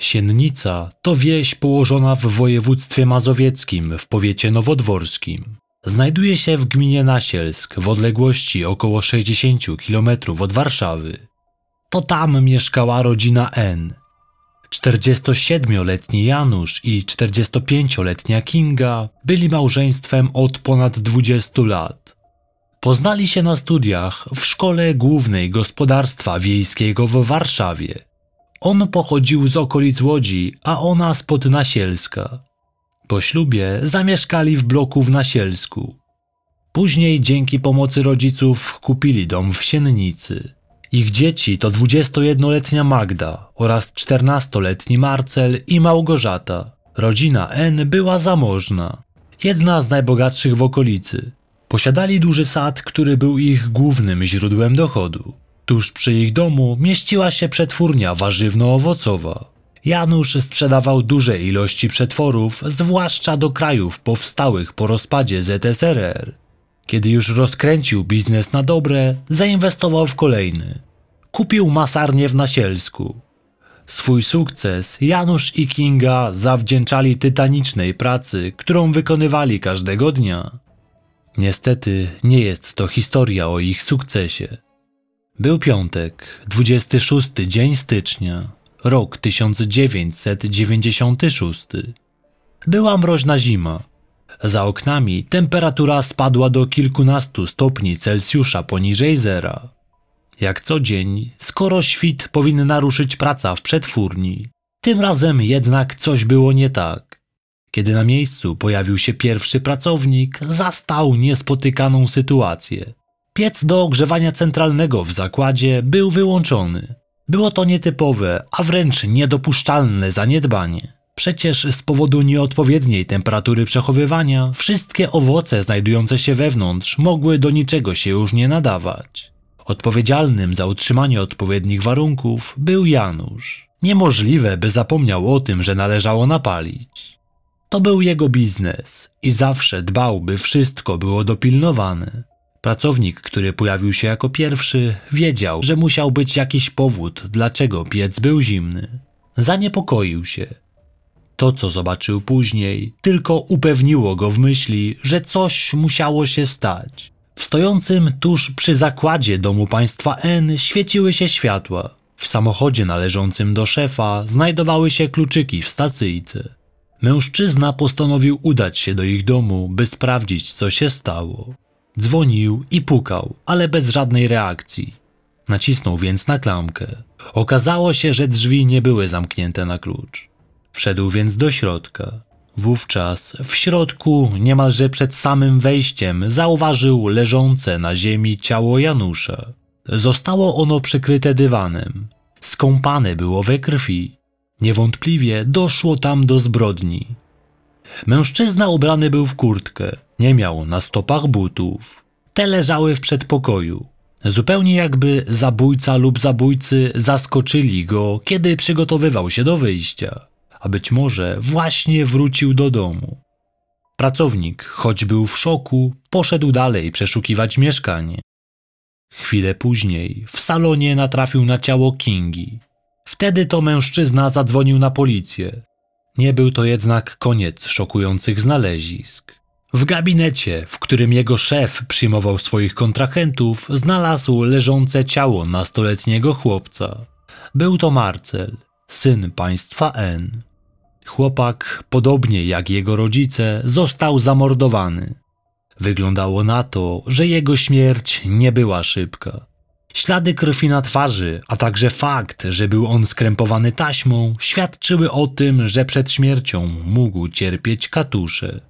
Siennica to wieś położona w województwie mazowieckim w powiecie nowodworskim. Znajduje się w gminie Nasielsk w odległości około 60 km od Warszawy. To tam mieszkała rodzina N. 47-letni Janusz i 45-letnia Kinga byli małżeństwem od ponad 20 lat. Poznali się na studiach w Szkole Głównej Gospodarstwa Wiejskiego w Warszawie. On pochodził z okolic Łodzi, a ona z Podnasielska. Po ślubie zamieszkali w bloku w Nasielsku. Później dzięki pomocy rodziców kupili dom w Siennicy. Ich dzieci to 21-letnia Magda oraz 14-letni Marcel i Małgorzata. Rodzina N była zamożna, jedna z najbogatszych w okolicy. Posiadali duży sad, który był ich głównym źródłem dochodu. Tuż przy ich domu mieściła się przetwórnia warzywno-owocowa. Janusz sprzedawał duże ilości przetworów, zwłaszcza do krajów powstałych po rozpadzie ZSRR. Kiedy już rozkręcił biznes na dobre, zainwestował w kolejny. Kupił masarnię w Nasielsku. Swój sukces Janusz i Kinga zawdzięczali tytanicznej pracy, którą wykonywali każdego dnia. Niestety nie jest to historia o ich sukcesie. Był piątek, 26 dzień stycznia, rok 1996. Była mroźna zima. Za oknami temperatura spadła do kilkunastu stopni Celsjusza poniżej zera. Jak co dzień, skoro świt powinna ruszyć praca w przetwórni. Tym razem jednak coś było nie tak. Kiedy na miejscu pojawił się pierwszy pracownik, zastał niespotykaną sytuację. Piec do ogrzewania centralnego w zakładzie był wyłączony. Było to nietypowe, a wręcz niedopuszczalne zaniedbanie. Przecież z powodu nieodpowiedniej temperatury przechowywania wszystkie owoce znajdujące się wewnątrz mogły do niczego się już nie nadawać. Odpowiedzialnym za utrzymanie odpowiednich warunków był Janusz. Niemożliwe, by zapomniał o tym, że należało napalić. To był jego biznes i zawsze dbał, by wszystko było dopilnowane. Pracownik, który pojawił się jako pierwszy, wiedział, że musiał być jakiś powód, dlaczego piec był zimny. Zaniepokoił się. To, co zobaczył później, tylko upewniło go w myśli, że coś musiało się stać. W stojącym tuż przy zakładzie domu państwa N świeciły się światła. W samochodzie należącym do szefa znajdowały się kluczyki w stacyjce. Mężczyzna postanowił udać się do ich domu, by sprawdzić, co się stało. Dzwonił i pukał, ale bez żadnej reakcji. Nacisnął więc na klamkę. Okazało się, że drzwi nie były zamknięte na klucz. Wszedł więc do środka. Wówczas w środku, niemalże przed samym wejściem, zauważył leżące na ziemi ciało Janusza. Zostało ono przykryte dywanem. Skąpane było we krwi. Niewątpliwie doszło tam do zbrodni. Mężczyzna ubrany był w kurtkę, nie miał na stopach butów. Te leżały w przedpokoju. Zupełnie jakby zabójca lub zabójcy zaskoczyli go, kiedy przygotowywał się do wyjścia, a być może właśnie wrócił do domu. Pracownik, choć był w szoku, poszedł dalej przeszukiwać mieszkanie. Chwilę później w salonie natrafił na ciało Kingi. Wtedy to mężczyzna zadzwonił na policję. Nie był to jednak koniec szokujących znalezisk. W gabinecie, w którym jego szef przyjmował swoich kontrahentów, znalazł leżące ciało nastoletniego chłopca. Był to Marcel, syn państwa N. Chłopak, podobnie jak jego rodzice, został zamordowany. Wyglądało na to, że jego śmierć nie była szybka. Ślady krwi na twarzy, a także fakt, że był on skrępowany taśmą, świadczyły o tym, że przed śmiercią mógł cierpieć katusze.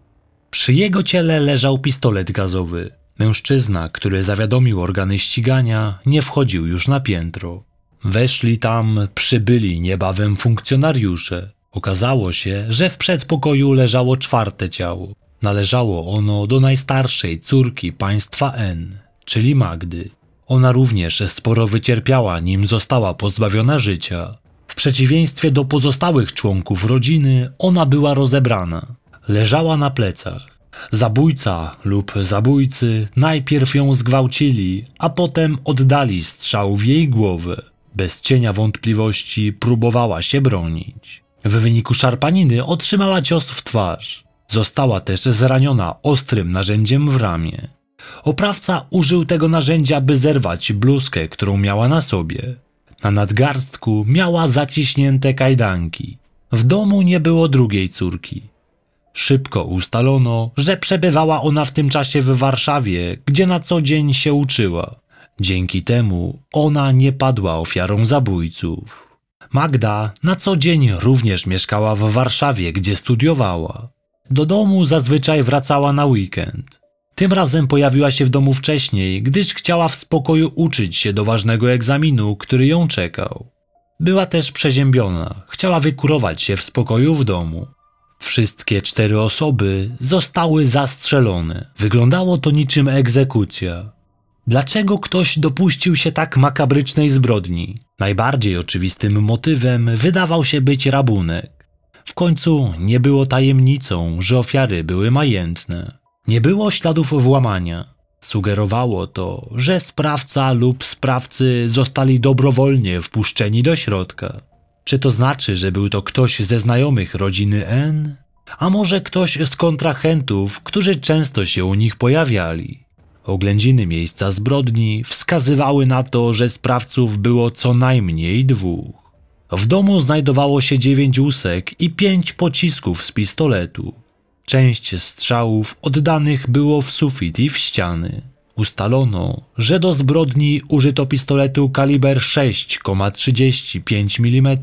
Przy jego ciele leżał pistolet gazowy. Mężczyzna, który zawiadomił organy ścigania, nie wchodził już na piętro. Weszli tam, przybyli niebawem funkcjonariusze. Okazało się, że w przedpokoju leżało czwarte ciało. Należało ono do najstarszej córki państwa N, czyli Magdy. Ona również sporo wycierpiała, nim została pozbawiona życia. W przeciwieństwie do pozostałych członków rodziny, ona była rozebrana. Leżała na plecach. Zabójca lub zabójcy najpierw ją zgwałcili, a potem oddali strzał w jej głowę. Bez cienia wątpliwości próbowała się bronić. W wyniku szarpaniny otrzymała cios w twarz. Została też zraniona ostrym narzędziem w ramię. Oprawca użył tego narzędzia, by zerwać bluzkę, którą miała na sobie. Na nadgarstku miała zaciśnięte kajdanki. W domu nie było drugiej córki. Szybko ustalono, że przebywała ona w tym czasie w Warszawie, gdzie na co dzień się uczyła. Dzięki temu ona nie padła ofiarą zabójców. Magda na co dzień również mieszkała w Warszawie, gdzie studiowała. Do domu zazwyczaj wracała na weekend. Tym razem pojawiła się w domu wcześniej, gdyż chciała w spokoju uczyć się do ważnego egzaminu, który ją czekał. Była też przeziębiona, chciała wykurować się w spokoju w domu. Wszystkie cztery osoby zostały zastrzelone. Wyglądało to niczym egzekucja. Dlaczego ktoś dopuścił się tak makabrycznej zbrodni? Najbardziej oczywistym motywem wydawał się być rabunek. W końcu nie było tajemnicą, że ofiary były majętne. Nie było śladów włamania. Sugerowało to, że sprawca lub sprawcy zostali dobrowolnie wpuszczeni do środka. Czy to znaczy, że był to ktoś ze znajomych rodziny N? A może ktoś z kontrahentów, którzy często się u nich pojawiali? Oględziny miejsca zbrodni wskazywały na to, że sprawców było co najmniej dwóch. W domu znajdowało się dziewięć łusek i pięć pocisków z pistoletu. Część strzałów oddanych było w sufit i w ściany. Ustalono, że do zbrodni użyto pistoletu kaliber 6,35 mm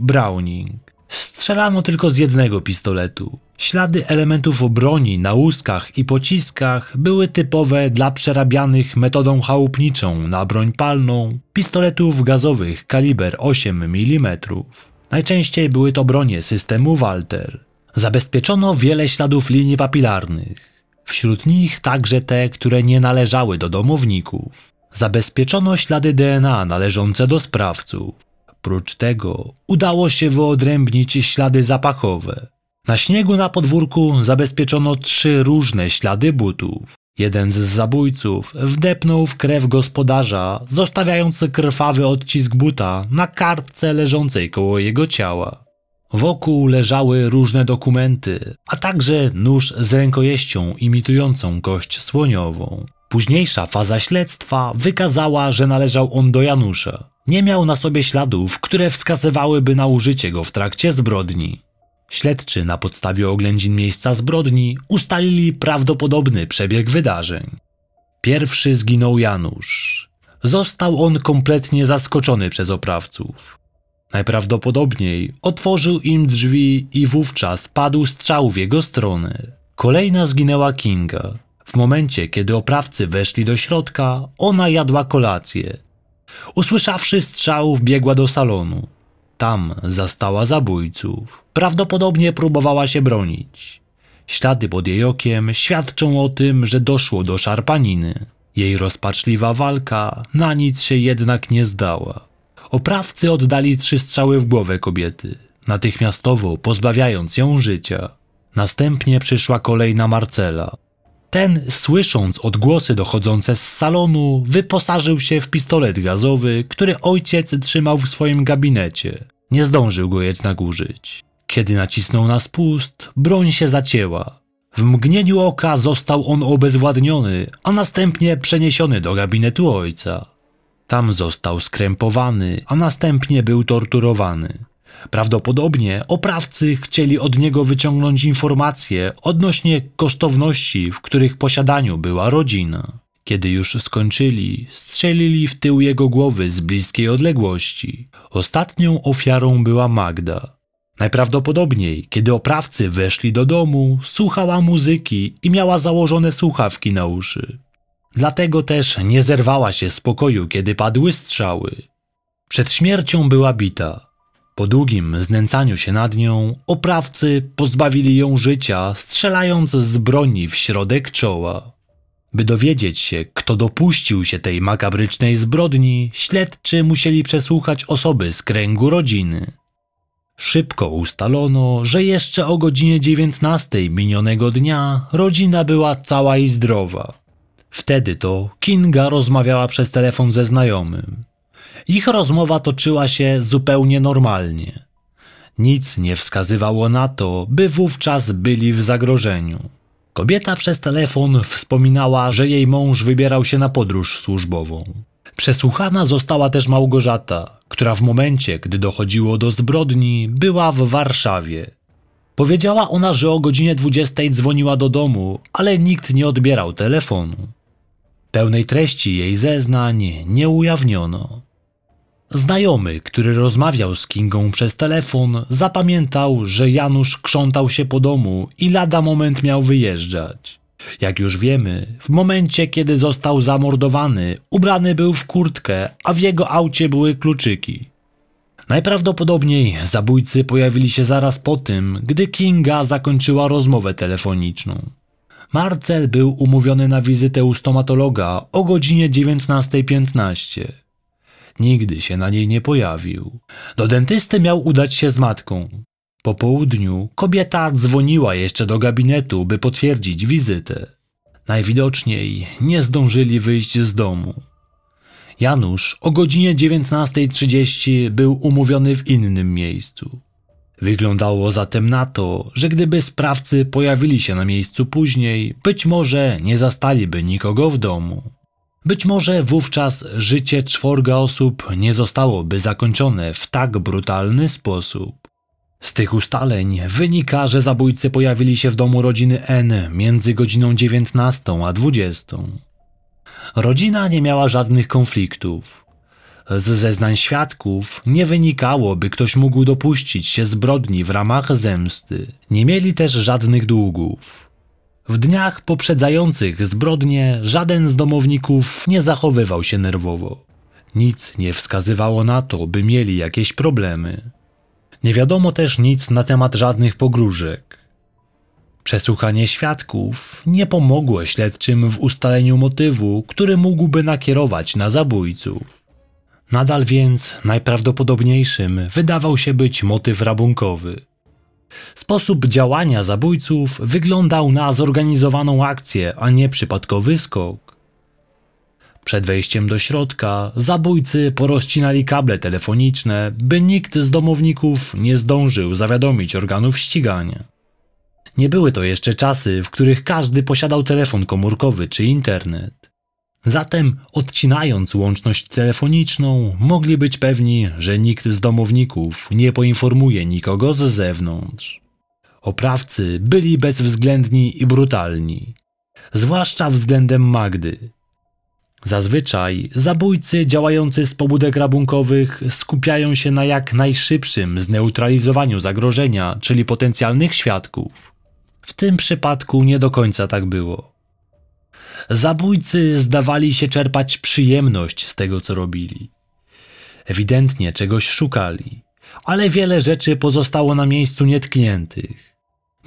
Browning. Strzelano tylko z jednego pistoletu. Ślady elementów broni na łuskach i pociskach były typowe dla przerabianych metodą chałupniczą na broń palną pistoletów gazowych kaliber 8 mm. Najczęściej były to bronie systemu Walter. Zabezpieczono wiele śladów linii papilarnych, wśród nich także te, które nie należały do domowników. Zabezpieczono ślady DNA należące do sprawców. Prócz tego udało się wyodrębnić ślady zapachowe. Na śniegu na podwórku zabezpieczono trzy różne ślady butów. Jeden z zabójców wdepnął w krew gospodarza, zostawiając krwawy odcisk buta na kartce leżącej koło jego ciała. Wokół leżały różne dokumenty, a także nóż z rękojeścią imitującą kość słoniową. Późniejsza faza śledztwa wykazała, że należał on do Janusza. Nie miał na sobie śladów, które wskazywałyby na użycie go w trakcie zbrodni. Śledczy na podstawie oględzin miejsca zbrodni ustalili prawdopodobny przebieg wydarzeń. Pierwszy zginął Janusz. Został on kompletnie zaskoczony przez oprawców. Najprawdopodobniej otworzył im drzwi i wówczas padł strzał w jego stronę. Kolejna zginęła Kinga. W momencie, kiedy oprawcy weszli do środka, ona jadła kolację. Usłyszawszy strzał, wbiegła do salonu. Tam zastała zabójców. Prawdopodobnie próbowała się bronić. Ślady pod jej okiem świadczą o tym, że doszło do szarpaniny. Jej rozpaczliwa walka na nic się jednak nie zdała. Oprawcy oddali trzy strzały w głowę kobiety, natychmiastowo pozbawiając ją życia. Następnie przyszła kolej na Marcela. Ten, słysząc odgłosy dochodzące z salonu, wyposażył się w pistolet gazowy, który ojciec trzymał w swoim gabinecie. Nie zdążył go jednak użyć. Kiedy nacisnął na spust, broń się zacięła. W mgnieniu oka został on obezwładniony, a następnie przeniesiony do gabinetu ojca. Tam został skrępowany, a następnie był torturowany. Prawdopodobnie oprawcy chcieli od niego wyciągnąć informacje odnośnie kosztowności, w których posiadaniu była rodzina. Kiedy już skończyli, strzelili w tył jego głowy z bliskiej odległości. Ostatnią ofiarą była Magda. Najprawdopodobniej, kiedy oprawcy weszli do domu, słuchała muzyki i miała założone słuchawki na uszy. Dlatego też nie zerwała się z pokoju, kiedy padły strzały. Przed śmiercią była bita. Po długim znęcaniu się nad nią, oprawcy pozbawili ją życia, strzelając z broni w środek czoła. By dowiedzieć się, kto dopuścił się tej makabrycznej zbrodni, śledczy musieli przesłuchać osoby z kręgu rodziny. Szybko ustalono, że jeszcze o godzinie 19 minionego dnia rodzina była cała i zdrowa. Wtedy to Kinga rozmawiała przez telefon ze znajomym. Ich rozmowa toczyła się zupełnie normalnie. Nic nie wskazywało na to, by wówczas byli w zagrożeniu. Kobieta przez telefon wspominała, że jej mąż wybierał się na podróż służbową. Przesłuchana została też Małgorzata, która w momencie, gdy dochodziło do zbrodni, była w Warszawie. Powiedziała ona, że o godzinie 20 dzwoniła do domu, ale nikt nie odbierał telefonu. Pełnej treści jej zeznań nie ujawniono. Znajomy, który rozmawiał z Kingą przez telefon, zapamiętał, że Janusz krzątał się po domu i lada moment miał wyjeżdżać. Jak już wiemy, w momencie kiedy został zamordowany, ubrany był w kurtkę, a w jego aucie były kluczyki. Najprawdopodobniej zabójcy pojawili się zaraz po tym, gdy Kinga zakończyła rozmowę telefoniczną. Marcel był umówiony na wizytę u stomatologa o godzinie 19.15. Nigdy się na niej nie pojawił. Do dentysty miał udać się z matką. Po południu kobieta dzwoniła jeszcze do gabinetu, by potwierdzić wizytę. Najwidoczniej nie zdążyli wyjść z domu. Janusz o godzinie 19.30 był umówiony w innym miejscu. Wyglądało zatem na to, że gdyby sprawcy pojawili się na miejscu później, być może nie zastaliby nikogo w domu. Być może wówczas życie czworga osób nie zostałoby zakończone w tak brutalny sposób. Z tych ustaleń wynika, że zabójcy pojawili się w domu rodziny N między godziną 19 a 20. Rodzina nie miała żadnych konfliktów. Z zeznań świadków nie wynikało, by ktoś mógł dopuścić się zbrodni w ramach zemsty. Nie mieli też żadnych długów. W dniach poprzedzających zbrodnię żaden z domowników nie zachowywał się nerwowo. Nic nie wskazywało na to, by mieli jakieś problemy. Nie wiadomo też nic na temat żadnych pogróżek. Przesłuchanie świadków nie pomogło śledczym w ustaleniu motywu, który mógłby nakierować na zabójców. Nadal więc najprawdopodobniejszym wydawał się być motyw rabunkowy. Sposób działania zabójców wyglądał na zorganizowaną akcję, a nie przypadkowy skok. Przed wejściem do środka zabójcy porozcinali kable telefoniczne, by nikt z domowników nie zdążył zawiadomić organów ścigania. Nie były to jeszcze czasy, w których każdy posiadał telefon komórkowy czy internet. Zatem, odcinając łączność telefoniczną, mogli być pewni, że nikt z domowników nie poinformuje nikogo z zewnątrz. Oprawcy byli bezwzględni i brutalni, zwłaszcza względem Magdy. Zazwyczaj zabójcy działający z pobudek rabunkowych skupiają się na jak najszybszym zneutralizowaniu zagrożenia, czyli potencjalnych świadków. W tym przypadku nie do końca tak było. Zabójcy zdawali się czerpać przyjemność z tego, co robili. Ewidentnie czegoś szukali, ale wiele rzeczy pozostało na miejscu nietkniętych.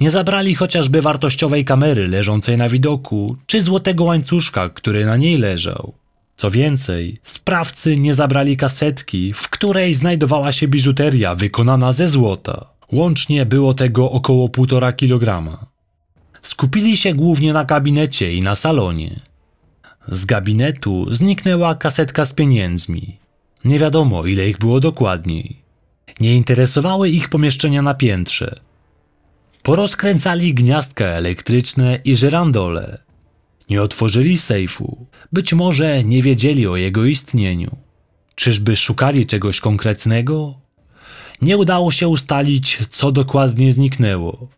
Nie zabrali chociażby wartościowej kamery leżącej na widoku, czy złotego łańcuszka, który na niej leżał. Co więcej, sprawcy nie zabrali kasetki, w której znajdowała się biżuteria wykonana ze złota. Łącznie było tego około półtora kilograma. Skupili się głównie na gabinecie i na salonie. Z gabinetu zniknęła kasetka z pieniędzmi. Nie wiadomo, ile ich było dokładniej. Nie interesowały ich pomieszczenia na piętrze. Porozkręcali gniazdka elektryczne i żerandole. Nie otworzyli sejfu. Być może nie wiedzieli o jego istnieniu. Czyżby szukali czegoś konkretnego? Nie udało się ustalić, co dokładnie zniknęło.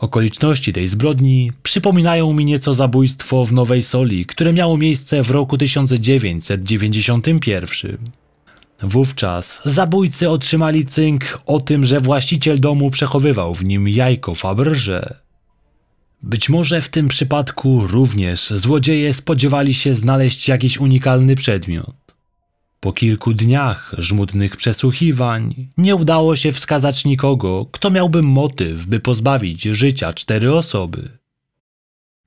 Okoliczności tej zbrodni przypominają mi nieco zabójstwo w Nowej Soli, które miało miejsce w roku 1991. Wówczas zabójcy otrzymali cynk o tym, że właściciel domu przechowywał w nim jajko Faberże. Być może w tym przypadku również złodzieje spodziewali się znaleźć jakiś unikalny przedmiot. Po kilku dniach żmudnych przesłuchiwań nie udało się wskazać nikogo, kto miałby motyw, by pozbawić życia cztery osoby.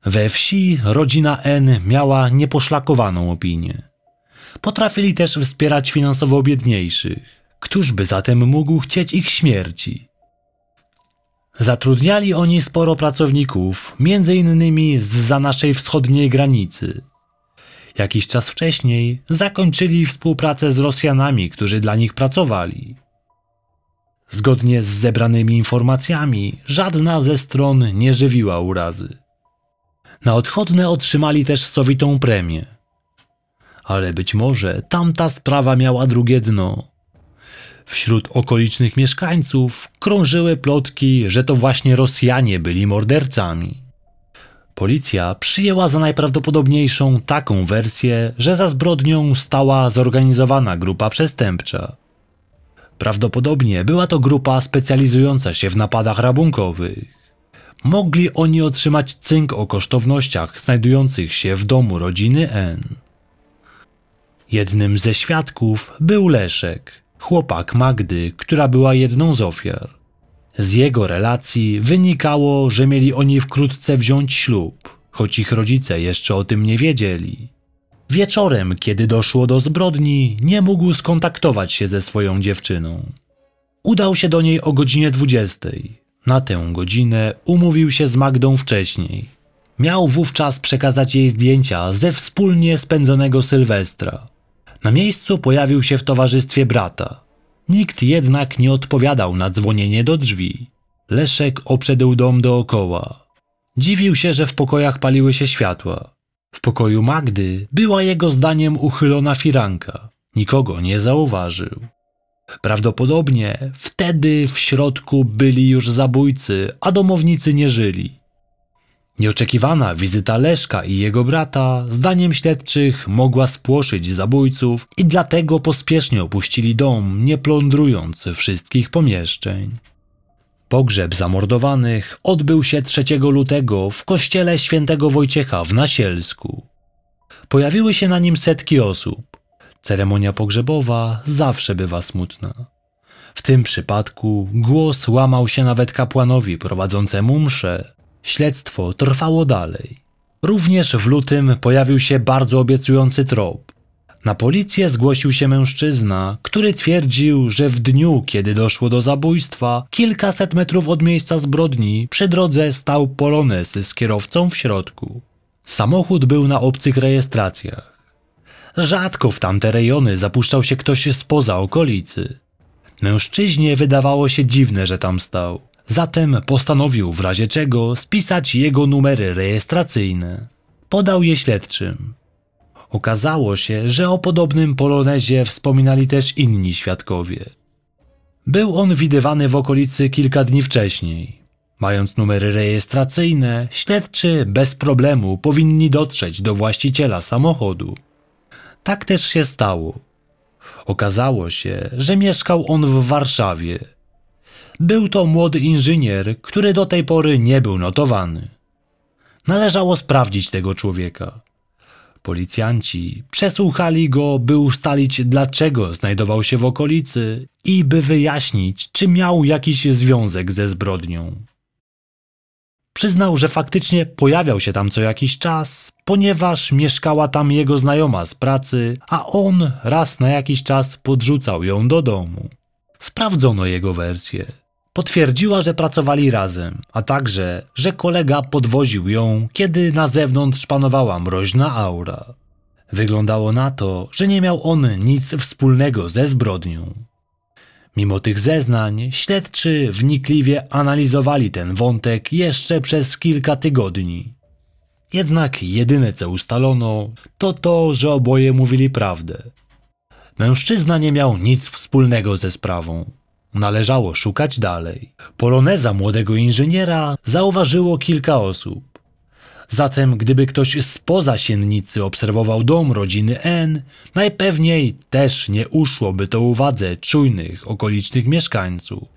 We wsi rodzina N miała nieposzlakowaną opinię. Potrafili też wspierać finansowo biedniejszych. Któż by zatem mógł chcieć ich śmierci? Zatrudniali oni sporo pracowników, między innymi z za naszej wschodniej granicy. Jakiś czas wcześniej zakończyli współpracę z Rosjanami, którzy dla nich pracowali. Zgodnie z zebranymi informacjami, żadna ze stron nie żywiła urazy. Na odchodne otrzymali też sowitą premię. Ale być może tamta sprawa miała drugie dno. Wśród okolicznych mieszkańców krążyły plotki, że to właśnie Rosjanie byli mordercami. Policja przyjęła za najprawdopodobniejszą taką wersję, że za zbrodnią stała zorganizowana grupa przestępcza. Prawdopodobnie była to grupa specjalizująca się w napadach rabunkowych. Mogli oni otrzymać cynk o kosztownościach znajdujących się w domu rodziny N. Jednym ze świadków był Leszek, chłopak Magdy, która była jedną z ofiar. Z jego relacji wynikało, że mieli oni wkrótce wziąć ślub, choć ich rodzice jeszcze o tym nie wiedzieli. Wieczorem, kiedy doszło do zbrodni, nie mógł skontaktować się ze swoją dziewczyną. Udał się do niej o godzinie 20. Na tę godzinę umówił się z Magdą wcześniej. Miał wówczas przekazać jej zdjęcia ze wspólnie spędzonego Sylwestra. Na miejscu pojawił się w towarzystwie brata. Nikt jednak nie odpowiadał na dzwonienie do drzwi. Leszek obszedł dom dookoła. Dziwił się, że w pokojach paliły się światła. W pokoju Magdy była jego zdaniem uchylona firanka. Nikogo nie zauważył. Prawdopodobnie wtedy w środku byli już zabójcy, a domownicy nie żyli. Nieoczekiwana wizyta Leszka i jego brata, zdaniem śledczych, mogła spłoszyć zabójców i dlatego pospiesznie opuścili dom, nie plądrując wszystkich pomieszczeń. Pogrzeb zamordowanych odbył się 3 lutego w kościele świętego Wojciecha w Nasielsku. Pojawiły się na nim setki osób. Ceremonia pogrzebowa zawsze bywa smutna. W tym przypadku głos łamał się nawet kapłanowi prowadzącemu mszę. Śledztwo trwało dalej. Również w lutym pojawił się bardzo obiecujący trop. Na policję zgłosił się mężczyzna, który twierdził, że w dniu, kiedy doszło do zabójstwa, kilkaset metrów od miejsca zbrodni, przy drodze stał polones z kierowcą w środku. Samochód był na obcych rejestracjach. Rzadko w tamte rejony zapuszczał się ktoś spoza okolicy. Mężczyźnie wydawało się dziwne, że tam stał. Zatem postanowił w razie czego spisać jego numery rejestracyjne. Podał je śledczym. Okazało się, że o podobnym polonezie wspominali też inni świadkowie. Był on widywany w okolicy kilka dni wcześniej. Mając numery rejestracyjne, śledczy bez problemu powinni dotrzeć do właściciela samochodu. Tak też się stało. Okazało się, że mieszkał on w Warszawie. Był to młody inżynier, który do tej pory nie był notowany. Należało sprawdzić tego człowieka. Policjanci przesłuchali go, by ustalić, dlaczego znajdował się w okolicy i by wyjaśnić, czy miał jakiś związek ze zbrodnią. Przyznał, że faktycznie pojawiał się tam co jakiś czas, ponieważ mieszkała tam jego znajoma z pracy, a on raz na jakiś czas podrzucał ją do domu. Sprawdzono jego wersję. Potwierdziła, że pracowali razem, a także, że kolega podwoził ją, kiedy na zewnątrz panowała mroźna aura. Wyglądało na to, że nie miał on nic wspólnego ze zbrodnią. Mimo tych zeznań, śledczy wnikliwie analizowali ten wątek jeszcze przez kilka tygodni. Jednak jedyne co ustalono, to to, że oboje mówili prawdę. Mężczyzna nie miał nic wspólnego ze sprawą. Należało szukać dalej. Poloneza młodego inżyniera zauważyło kilka osób. Zatem, gdyby ktoś spoza siennicy obserwował dom rodziny N, najpewniej też nie uszłoby to uwadze czujnych okolicznych mieszkańców.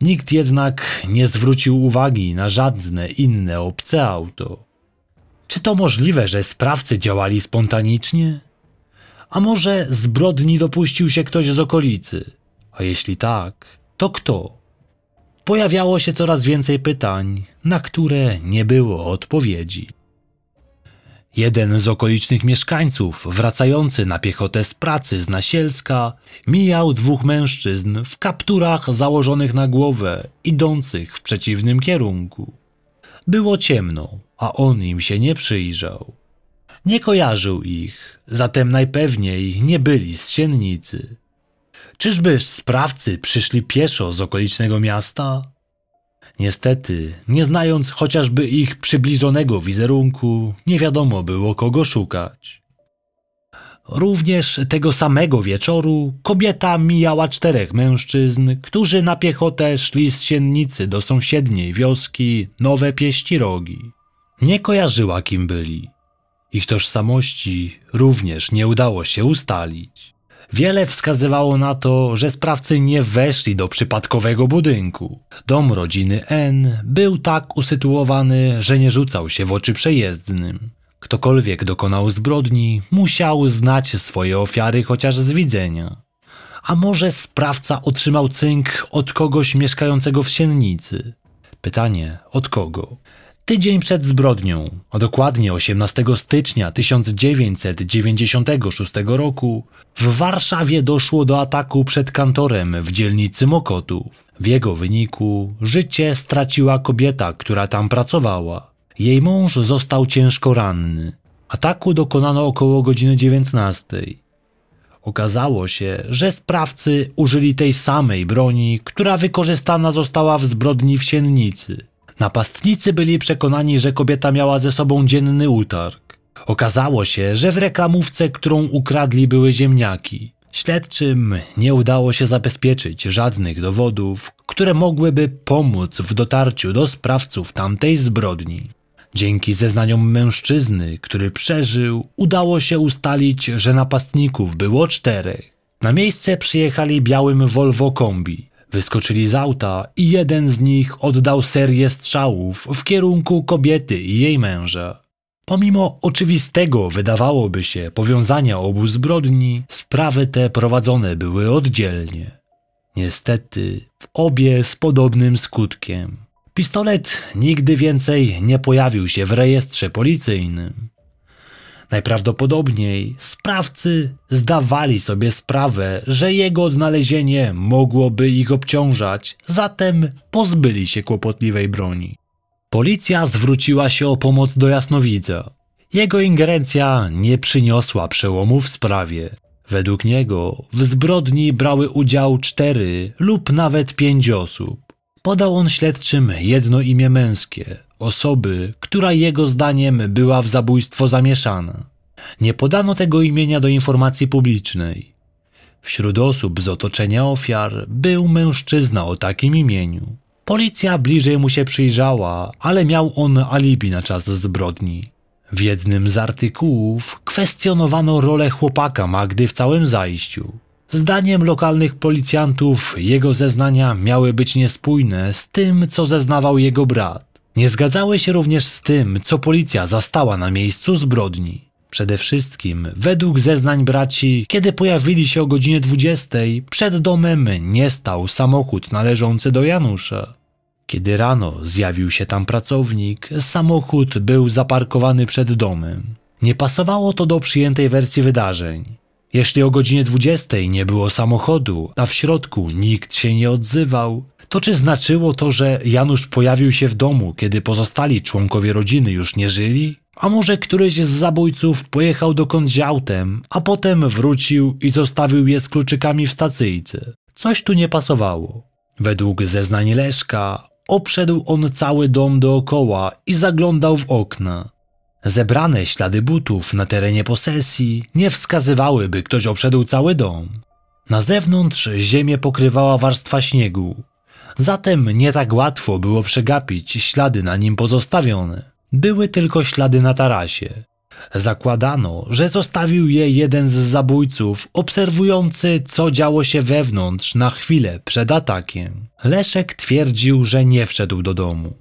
Nikt jednak nie zwrócił uwagi na żadne inne obce auto. Czy to możliwe, że sprawcy działali spontanicznie? A może zbrodni dopuścił się ktoś z okolicy? A jeśli tak, to kto? Pojawiało się coraz więcej pytań, na które nie było odpowiedzi. Jeden z okolicznych mieszkańców, wracający na piechotę z pracy z Nasielska, mijał dwóch mężczyzn w kapturach założonych na głowę, idących w przeciwnym kierunku. Było ciemno, a on im się nie przyjrzał. Nie kojarzył ich, zatem najpewniej nie byli z Siennicy. Czyżby sprawcy przyszli pieszo z okolicznego miasta? Niestety, nie znając chociażby ich przybliżonego wizerunku, nie wiadomo było kogo szukać. Również tego samego wieczoru kobieta mijała czterech mężczyzn, którzy na piechotę szli z siennicy do sąsiedniej wioski Nowe Pieścirogi. Nie kojarzyła kim byli. Ich tożsamości również nie udało się ustalić. Wiele wskazywało na to, że sprawcy nie weszli do przypadkowego budynku. Dom rodziny N był tak usytuowany, że nie rzucał się w oczy przejezdnym. Ktokolwiek dokonał zbrodni, musiał znać swoje ofiary chociaż z widzenia. A może sprawca otrzymał cynk od kogoś mieszkającego w siennicy? Pytanie, od kogo? Tydzień przed zbrodnią, a dokładnie 18 stycznia 1996 roku, w Warszawie doszło do ataku przed kantorem w dzielnicy Mokotów. W jego wyniku życie straciła kobieta, która tam pracowała. Jej mąż został ciężko ranny. Ataku dokonano około godziny 19. Okazało się, że sprawcy użyli tej samej broni, która wykorzystana została w zbrodni w Siennicy. Napastnicy byli przekonani, że kobieta miała ze sobą dzienny utarg. Okazało się, że w reklamówce, którą ukradli, były ziemniaki. Śledczym nie udało się zabezpieczyć żadnych dowodów, które mogłyby pomóc w dotarciu do sprawców tamtej zbrodni. Dzięki zeznaniom mężczyzny, który przeżył, udało się ustalić, że napastników było czterech. Na miejsce przyjechali białym Volvo kombi. Wyskoczyli z auta i jeden z nich oddał serię strzałów w kierunku kobiety i jej męża. Pomimo oczywistego, wydawałoby się, powiązania obu zbrodni, sprawy te prowadzone były oddzielnie. Niestety, w obie z podobnym skutkiem. Pistolet nigdy więcej nie pojawił się w rejestrze policyjnym. Najprawdopodobniej sprawcy zdawali sobie sprawę, że jego odnalezienie mogłoby ich obciążać, zatem pozbyli się kłopotliwej broni. Policja zwróciła się o pomoc do jasnowidza. Jego ingerencja nie przyniosła przełomu w sprawie. Według niego w zbrodni brały udział cztery lub nawet pięć osób. Podał on śledczym jedno imię męskie, osoby, która jego zdaniem była w zabójstwo zamieszana. Nie podano tego imienia do informacji publicznej. Wśród osób z otoczenia ofiar był mężczyzna o takim imieniu. Policja bliżej mu się przyjrzała, ale miał on alibi na czas zbrodni. W jednym z artykułów kwestionowano rolę chłopaka Magdy w całym zajściu. Zdaniem lokalnych policjantów jego zeznania miały być niespójne z tym, co zeznawał jego brat. Nie zgadzały się również z tym, co policja zastała na miejscu zbrodni. Przede wszystkim, według zeznań braci, kiedy pojawili się o godzinie 20, przed domem nie stał samochód należący do Janusza. Kiedy rano zjawił się tam pracownik, samochód był zaparkowany przed domem. Nie pasowało to do przyjętej wersji wydarzeń. Jeśli o godzinie 20 nie było samochodu, a w środku nikt się nie odzywał, to czy znaczyło to, że Janusz pojawił się w domu, kiedy pozostali członkowie rodziny już nie żyli? A może któryś z zabójców pojechał dokądś autem, a potem wrócił i zostawił je z kluczykami w stacyjce? Coś tu nie pasowało. Według zeznań Leszka obszedł on cały dom dookoła i zaglądał w okna. Zebrane ślady butów na terenie posesji nie wskazywały, by ktoś obszedł cały dom. Na zewnątrz ziemię pokrywała warstwa śniegu, zatem nie tak łatwo było przegapić ślady na nim pozostawione. Były tylko ślady na tarasie. Zakładano, że zostawił je jeden z zabójców, obserwujący, co działo się wewnątrz na chwilę przed atakiem. Leszek twierdził, że nie wszedł do domu.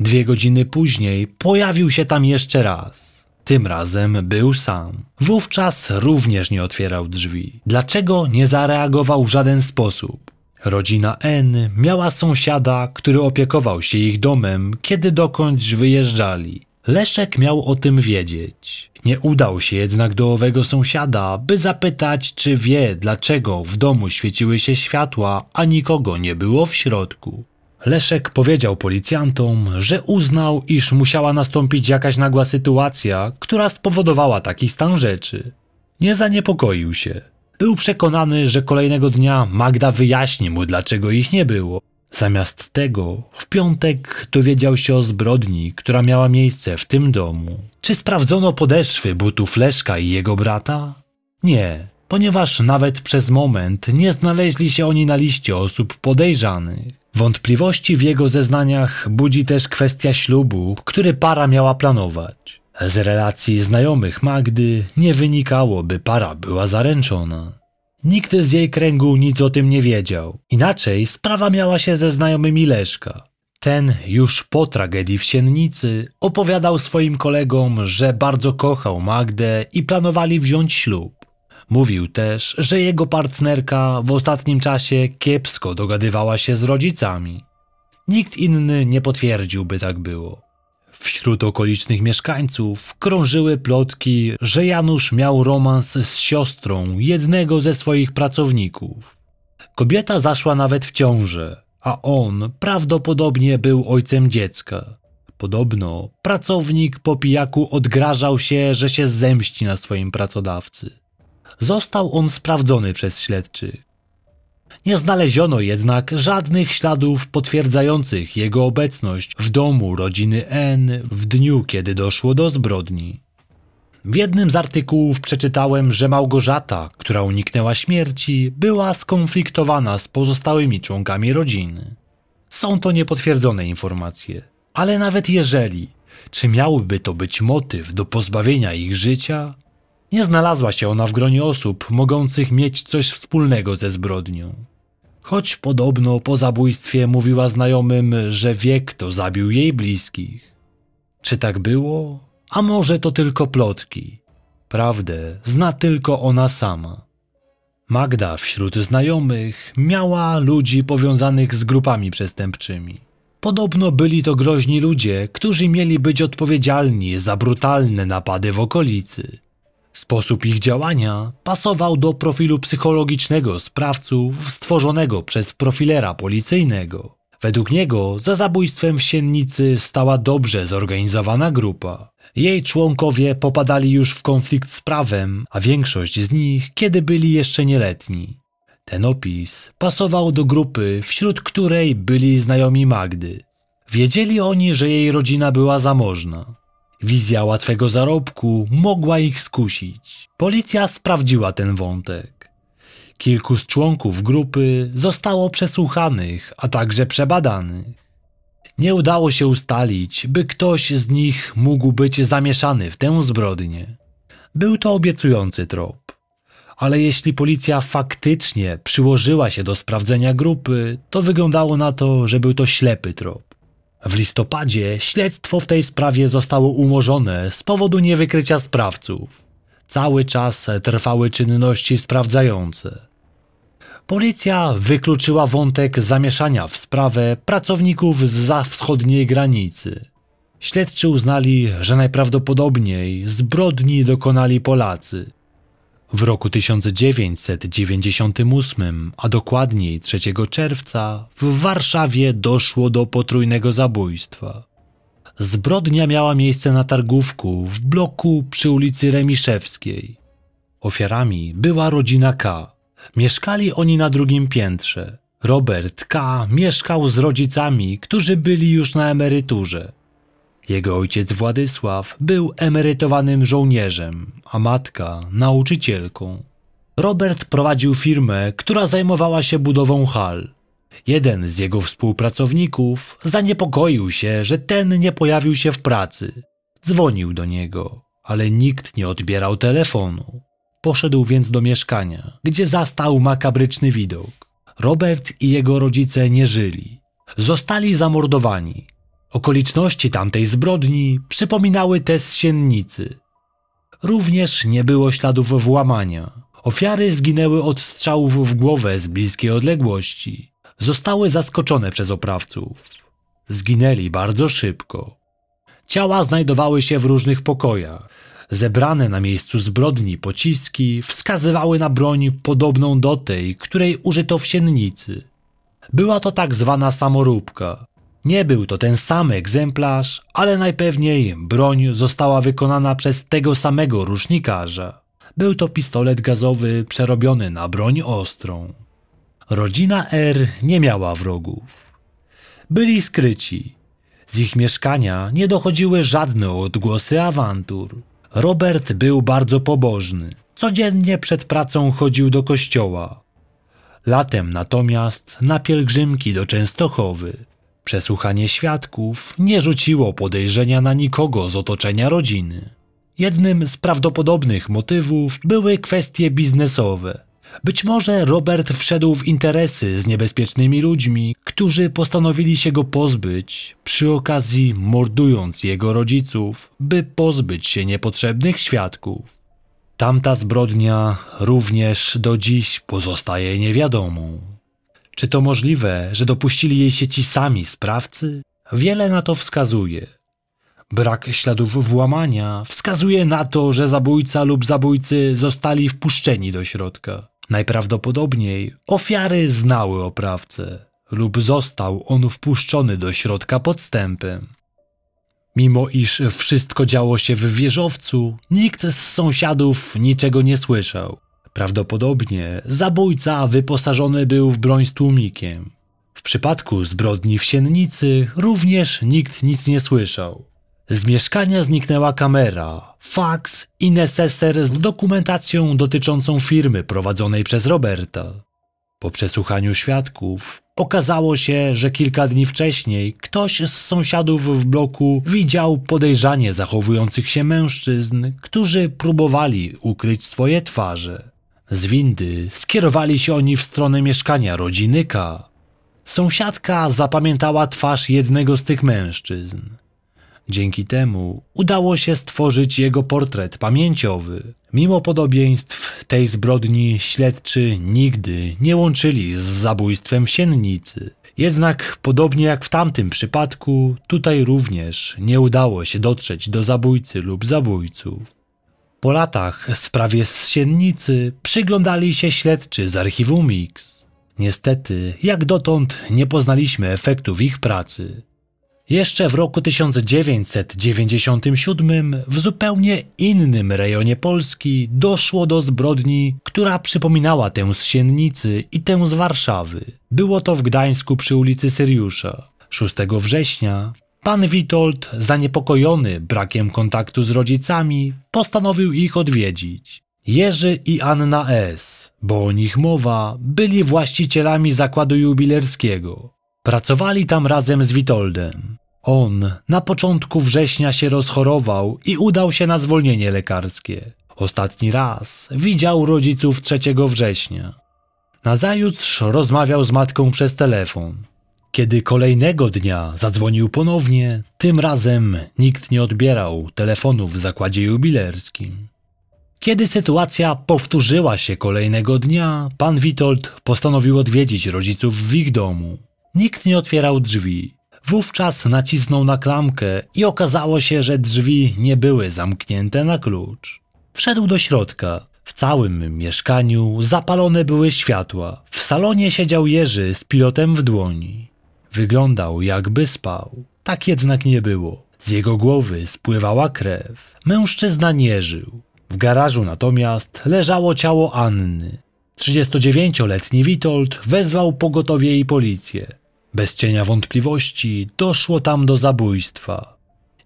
Dwie godziny później pojawił się tam jeszcze raz. Tym razem był sam. Wówczas również nie otwierał drzwi. Dlaczego nie zareagował w żaden sposób? Rodzina N miała sąsiada, który opiekował się ich domem, kiedy dokądś wyjeżdżali. Leszek miał o tym wiedzieć. Nie udał się jednak do owego sąsiada, by zapytać, czy wie, dlaczego w domu świeciły się światła, a nikogo nie było w środku. Leszek powiedział policjantom, że uznał, iż musiała nastąpić jakaś nagła sytuacja, która spowodowała taki stan rzeczy. Nie zaniepokoił się. Był przekonany, że kolejnego dnia Magda wyjaśni mu, dlaczego ich nie było. Zamiast tego, w piątek dowiedział się o zbrodni, która miała miejsce w tym domu. Czy sprawdzono podeszwy butów Leszka i jego brata? Nie, ponieważ nawet przez moment nie znaleźli się oni na liście osób podejrzanych. Wątpliwości w jego zeznaniach budzi też kwestia ślubu, który para miała planować. Z relacji znajomych Magdy nie wynikało, by para była zaręczona. Nikt z jej kręgu nic o tym nie wiedział. Inaczej sprawa miała się ze znajomymi Leszka. Ten już po tragedii w Siennicy opowiadał swoim kolegom, że bardzo kochał Magdę i planowali wziąć ślub. Mówił też, że jego partnerka w ostatnim czasie kiepsko dogadywała się z rodzicami. Nikt inny nie potwierdził, by tak było. Wśród okolicznych mieszkańców krążyły plotki, że Janusz miał romans z siostrą jednego ze swoich pracowników. Kobieta zaszła nawet w ciążę, a on prawdopodobnie był ojcem dziecka. Podobno pracownik po pijaku odgrażał się, że się zemści na swoim pracodawcy. Został on sprawdzony przez śledczych. Nie znaleziono jednak żadnych śladów potwierdzających jego obecność w domu rodziny N w dniu, kiedy doszło do zbrodni. W jednym z artykułów przeczytałem, że Małgorzata, która uniknęła śmierci, była skonfliktowana z pozostałymi członkami rodziny. Są to niepotwierdzone informacje, ale nawet jeżeli, czy miałby to być motyw do pozbawienia ich życia? Nie znalazła się ona w gronie osób mogących mieć coś wspólnego ze zbrodnią. Choć podobno po zabójstwie mówiła znajomym, że wie kto zabił jej bliskich. Czy tak było? A może to tylko plotki? Prawdę zna tylko ona sama. Magda wśród znajomych miała ludzi powiązanych z grupami przestępczymi. Podobno byli to groźni ludzie, którzy mieli być odpowiedzialni za brutalne napady w okolicy. Sposób ich działania pasował do profilu psychologicznego sprawców stworzonego przez profilera policyjnego. Według niego za zabójstwem w Siennicy stała dobrze zorganizowana grupa. Jej członkowie popadali już w konflikt z prawem, a większość z nich kiedy byli jeszcze nieletni. Ten opis pasował do grupy, wśród której byli znajomi Magdy. Wiedzieli oni, że jej rodzina była zamożna. Wizja łatwego zarobku mogła ich skusić. Policja sprawdziła ten wątek. Kilku z członków grupy zostało przesłuchanych, a także przebadanych. Nie udało się ustalić, by ktoś z nich mógł być zamieszany w tę zbrodnię. Był to obiecujący trop. Ale jeśli policja faktycznie przyłożyła się do sprawdzenia grupy, to wyglądało na to, że był to ślepy trop. W listopadzie śledztwo w tej sprawie zostało umorzone z powodu niewykrycia sprawców. Cały czas trwały czynności sprawdzające. Policja wykluczyła wątek zamieszania w sprawę pracowników z wschodniej granicy. Śledczy uznali, że najprawdopodobniej zbrodni dokonali Polacy. W roku 1998, a dokładniej 3 czerwca, w Warszawie doszło do potrójnego zabójstwa. Zbrodnia miała miejsce na targówku w bloku przy ulicy Remiszewskiej. Ofiarami była rodzina K. Mieszkali oni na drugim piętrze. Robert K. mieszkał z rodzicami, którzy byli już na emeryturze. Jego ojciec Władysław był emerytowanym żołnierzem, a matka nauczycielką. Robert prowadził firmę, która zajmowała się budową hal. Jeden z jego współpracowników zaniepokoił się, że ten nie pojawił się w pracy. Dzwonił do niego, ale nikt nie odbierał telefonu. Poszedł więc do mieszkania, gdzie zastał makabryczny widok. Robert i jego rodzice nie żyli. Zostali zamordowani. Okoliczności tamtej zbrodni przypominały te z Siennicy. Również nie było śladów włamania. Ofiary zginęły od strzałów w głowę z bliskiej odległości. Zostały zaskoczone przez oprawców. Zginęli bardzo szybko. Ciała znajdowały się w różnych pokojach. Zebrane na miejscu zbrodni pociski wskazywały na broń podobną do tej, której użyto w Siennicy. Była to tak zwana samoróbka. Nie był to ten sam egzemplarz, ale najpewniej broń została wykonana przez tego samego rusznikarza. Był to pistolet gazowy przerobiony na broń ostrą. Rodzina R nie miała wrogów. Byli skryci. Z ich mieszkania nie dochodziły żadne odgłosy awantur. Robert był bardzo pobożny. Codziennie przed pracą chodził do kościoła. Latem natomiast na pielgrzymki do Częstochowy. Przesłuchanie świadków nie rzuciło podejrzenia na nikogo z otoczenia rodziny. Jednym z prawdopodobnych motywów były kwestie biznesowe. Być może Robert wszedł w interesy z niebezpiecznymi ludźmi, którzy postanowili się go pozbyć, przy okazji mordując jego rodziców, by pozbyć się niepotrzebnych świadków. Tamta zbrodnia również do dziś pozostaje niewiadomą. Czy to możliwe, że dopuścili jej się ci sami sprawcy? Wiele na to wskazuje. Brak śladów włamania wskazuje na to, że zabójca lub zabójcy zostali wpuszczeni do środka. Najprawdopodobniej ofiary znały oprawcę lub został on wpuszczony do środka podstępem. Mimo iż wszystko działo się w wieżowcu, nikt z sąsiadów niczego nie słyszał. Prawdopodobnie zabójca wyposażony był w broń z tłumikiem. W przypadku zbrodni w Siennicy również nikt nic nie słyszał. Z mieszkania zniknęła kamera, faks i neseser z dokumentacją dotyczącą firmy prowadzonej przez Roberta. Po przesłuchaniu świadków okazało się, że kilka dni wcześniej ktoś z sąsiadów w bloku widział podejrzanie zachowujących się mężczyzn, którzy próbowali ukryć swoje twarze. Z windy skierowali się oni w stronę mieszkania rodziny K. Sąsiadka zapamiętała twarz jednego z tych mężczyzn. Dzięki temu udało się stworzyć jego portret pamięciowy. Mimo podobieństw tej zbrodni śledczy nigdy nie łączyli z zabójstwem w Siennicy. Jednak podobnie jak w tamtym przypadku, tutaj również nie udało się dotrzeć do zabójcy lub zabójców. Po latach sprawie z Siennicy przyglądali się śledczy z archiwum Mix. Niestety, jak dotąd nie poznaliśmy efektów ich pracy. Jeszcze w roku 1997 w zupełnie innym rejonie Polski doszło do zbrodni, która przypominała tę z Siennicy i tę z Warszawy. Było to w Gdańsku przy ulicy Syriusza. 6 września pan Witold, zaniepokojony brakiem kontaktu z rodzicami, postanowił ich odwiedzić. Jerzy i Anna S., bo o nich mowa, byli właścicielami zakładu jubilerskiego. Pracowali tam razem z Witoldem. On na początku września się rozchorował i udał się na zwolnienie lekarskie. Ostatni raz widział rodziców 3 września. Nazajutrz rozmawiał z matką przez telefon. Kiedy kolejnego dnia zadzwonił ponownie, tym razem nikt nie odbierał telefonu w zakładzie jubilerskim. Kiedy sytuacja powtórzyła się kolejnego dnia, pan Witold postanowił odwiedzić rodziców w ich domu. Nikt nie otwierał drzwi. Wówczas nacisnął na klamkę i okazało się, że drzwi nie były zamknięte na klucz. Wszedł do środka. W całym mieszkaniu zapalone były światła. W salonie siedział Jerzy z pilotem w dłoni. Wyglądał jakby spał. Tak jednak nie było. Z jego głowy spływała krew. Mężczyzna nie żył. W garażu natomiast leżało ciało Anny. 39-letni Witold wezwał pogotowie i policję. Bez cienia wątpliwości doszło tam do zabójstwa.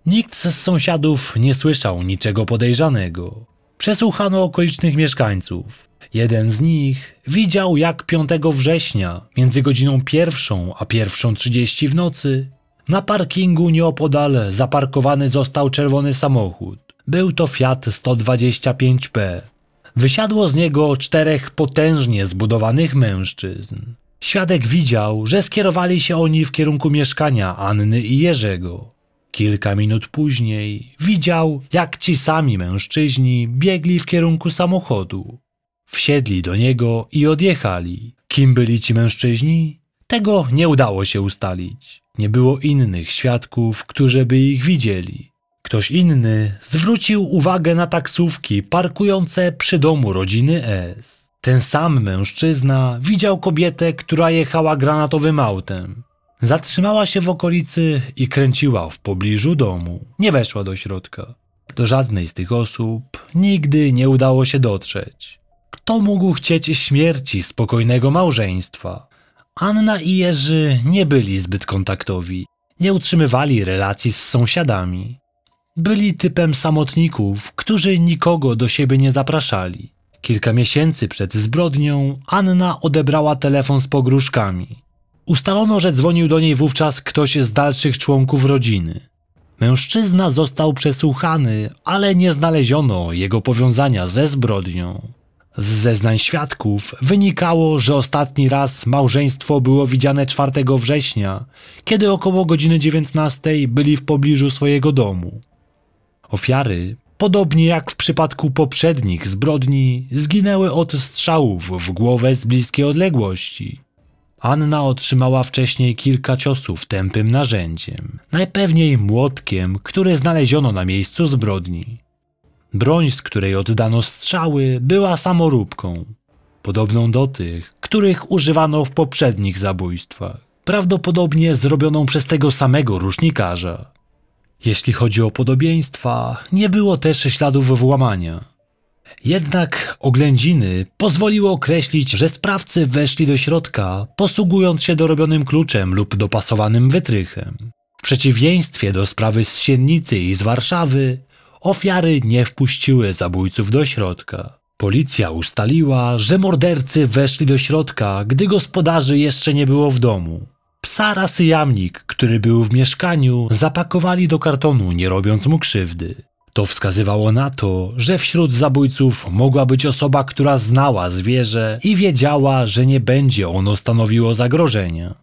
Nikt z sąsiadów nie słyszał niczego podejrzanego. Przesłuchano okolicznych mieszkańców. Jeden z nich widział, jak 5 września, między godziną pierwszą a pierwszą trzydzieści w nocy, na parkingu nieopodal zaparkowany został czerwony samochód. Był to Fiat 125P. Wysiadło z niego czterech potężnie zbudowanych mężczyzn. Świadek widział, że skierowali się oni w kierunku mieszkania Anny i Jerzego. Kilka minut później widział, jak ci sami mężczyźni biegli w kierunku samochodu. Wsiedli do niego i odjechali. Kim byli ci mężczyźni? Tego nie udało się ustalić. Nie było innych świadków, którzy by ich widzieli. Ktoś inny zwrócił uwagę na taksówki parkujące przy domu rodziny S. Ten sam mężczyzna widział kobietę, która jechała granatowym autem. Zatrzymała się w okolicy i kręciła w pobliżu domu. Nie weszła do środka. Do żadnej z tych osób nigdy nie udało się dotrzeć. Kto mógł chcieć śmierci spokojnego małżeństwa? Anna i Jerzy nie byli zbyt kontaktowi, nie utrzymywali relacji z sąsiadami. Byli typem samotników, którzy nikogo do siebie nie zapraszali. Kilka miesięcy przed zbrodnią Anna odebrała telefon z pogróżkami. Ustalono, że dzwonił do niej wówczas ktoś z dalszych członków rodziny. Mężczyzna został przesłuchany, ale nie znaleziono jego powiązania ze zbrodnią. Z zeznań świadków wynikało, że ostatni raz małżeństwo było widziane 4 września, kiedy około godziny 19 byli w pobliżu swojego domu. Ofiary, podobnie jak w przypadku poprzednich zbrodni, zginęły od strzałów w głowę z bliskiej odległości. Anna otrzymała wcześniej kilka ciosów tępym narzędziem, najpewniej młotkiem, który znaleziono na miejscu zbrodni. Broń, z której oddano strzały, była samoróbką, podobną do tych, których używano w poprzednich zabójstwach, prawdopodobnie zrobioną przez tego samego rusznikarza. Jeśli chodzi o podobieństwa, nie było też śladów włamania. Jednak oględziny pozwoliły określić, że sprawcy weszli do środka, posługując się dorobionym kluczem lub dopasowanym wytrychem. W przeciwieństwie do sprawy z Siennicy i z Warszawy, ofiary nie wpuściły zabójców do środka. Policja ustaliła, że mordercy weszli do środka, gdy gospodarzy jeszcze nie było w domu. Psa rasy jamnik, który był w mieszkaniu, zapakowali do kartonu, nie robiąc mu krzywdy. To wskazywało na to, że wśród zabójców mogła być osoba, która znała zwierzę i wiedziała, że nie będzie ono stanowiło zagrożenia.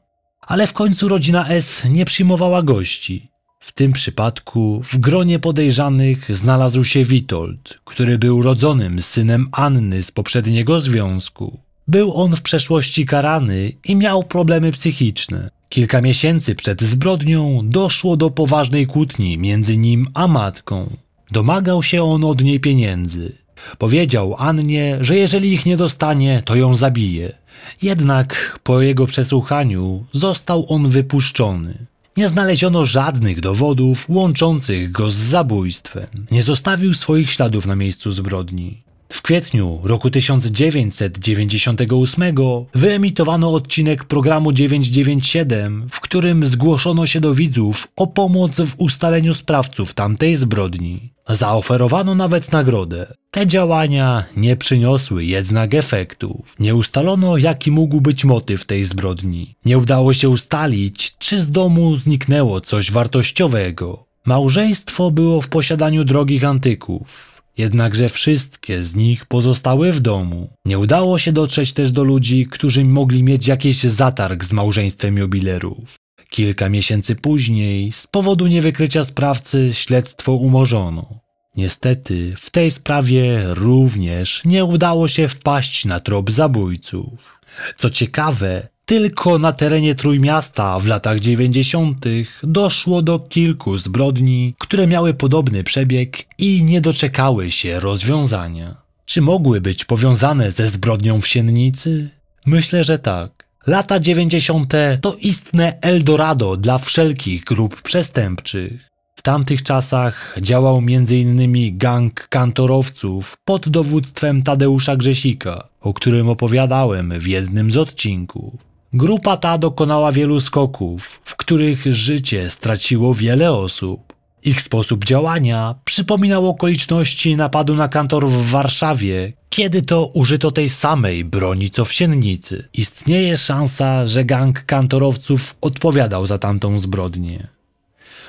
Ale w końcu rodzina S nie przyjmowała gości. W tym przypadku w gronie podejrzanych znalazł się Witold, który był rodzonym synem Anny z poprzedniego związku. Był on w przeszłości karany i miał problemy psychiczne. Kilka miesięcy przed zbrodnią doszło do poważnej kłótni między nim a matką. Domagał się on od niej pieniędzy. Powiedział Annie, że jeżeli ich nie dostanie, to ją zabije. Jednak po jego przesłuchaniu został on wypuszczony. Nie znaleziono żadnych dowodów łączących go z zabójstwem. Nie zostawił swoich śladów na miejscu zbrodni. W kwietniu roku 1998 wyemitowano odcinek programu 997, w którym zgłoszono się do widzów o pomoc w ustaleniu sprawców tamtej zbrodni. Zaoferowano nawet nagrodę. Te działania nie przyniosły jednak efektów. Nie ustalono, jaki mógł być motyw tej zbrodni. Nie udało się ustalić, czy z domu zniknęło coś wartościowego. Małżeństwo było w posiadaniu drogich antyków jednakże wszystkie z nich pozostały w domu. Nie udało się dotrzeć też do ludzi, którzy mogli mieć jakiś zatarg z małżeństwem jubilerów. Kilka miesięcy później, z powodu niewykrycia sprawcy, śledztwo umorzono. Niestety, w tej sprawie również nie udało się wpaść na trop zabójców. Co ciekawe, tylko na terenie Trójmiasta w latach 90. doszło do kilku zbrodni, które miały podobny przebieg i nie doczekały się rozwiązania. Czy mogły być powiązane ze zbrodnią w Siennicy? Myślę, że tak. Lata 90. to istne Eldorado dla wszelkich grup przestępczych. W tamtych czasach działał m.in. gang kantorowców pod dowództwem Tadeusza Grzesika, o którym opowiadałem w jednym z odcinków. Grupa ta dokonała wielu skoków, w których życie straciło wiele osób. Ich sposób działania przypominał okoliczności napadu na kantor w Warszawie, kiedy to użyto tej samej broni co w Siennicy. Istnieje szansa, że gang kantorowców odpowiadał za tamtą zbrodnię.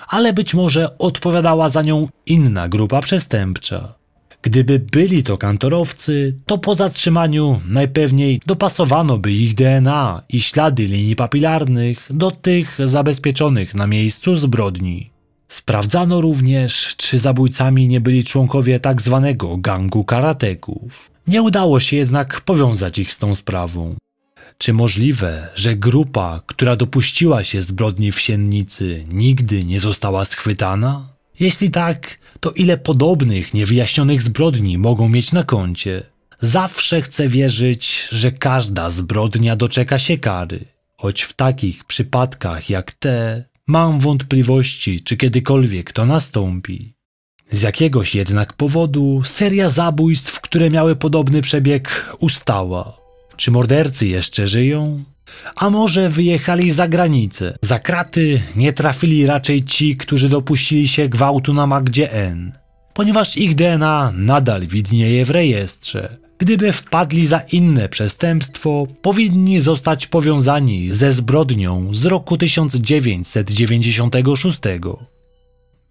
Ale być może odpowiadała za nią inna grupa przestępcza. Gdyby byli to kantorowcy, to po zatrzymaniu najpewniej dopasowano by ich DNA i ślady linii papilarnych do tych zabezpieczonych na miejscu zbrodni. Sprawdzano również, czy zabójcami nie byli członkowie tak zwanego gangu karateków. Nie udało się jednak powiązać ich z tą sprawą. Czy możliwe, że grupa, która dopuściła się zbrodni w Siennicy, nigdy nie została schwytana? Jeśli tak, to ile podobnych, niewyjaśnionych zbrodni mogą mieć na koncie? Zawsze chcę wierzyć, że każda zbrodnia doczeka się kary, choć w takich przypadkach jak te mam wątpliwości, czy kiedykolwiek to nastąpi. Z jakiegoś jednak powodu seria zabójstw, które miały podobny przebieg, ustała. Czy mordercy jeszcze żyją? A może wyjechali za granicę? Za kraty nie trafili raczej ci, którzy dopuścili się gwałtu na Magdzie N, ponieważ ich DNA nadal widnieje w rejestrze. Gdyby wpadli za inne przestępstwo, powinni zostać powiązani ze zbrodnią z roku 1996.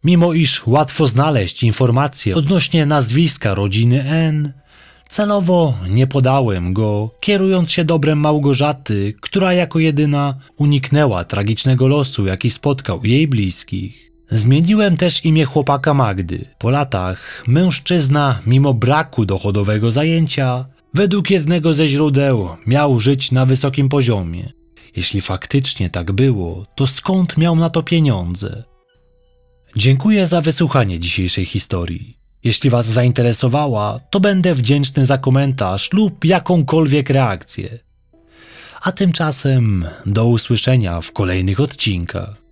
Mimo iż łatwo znaleźć informacje odnośnie nazwiska rodziny N, celowo nie podałem go, kierując się dobrem Małgorzaty, która jako jedyna uniknęła tragicznego losu, jaki spotkał jej bliskich. Zmieniłem też imię chłopaka Magdy. Po latach mężczyzna, mimo braku dochodowego zajęcia, według jednego ze źródeł miał żyć na wysokim poziomie. Jeśli faktycznie tak było, to skąd miał na to pieniądze? Dziękuję za wysłuchanie dzisiejszej historii. Jeśli Was zainteresowała, to będę wdzięczny za komentarz lub jakąkolwiek reakcję. A tymczasem do usłyszenia w kolejnych odcinkach.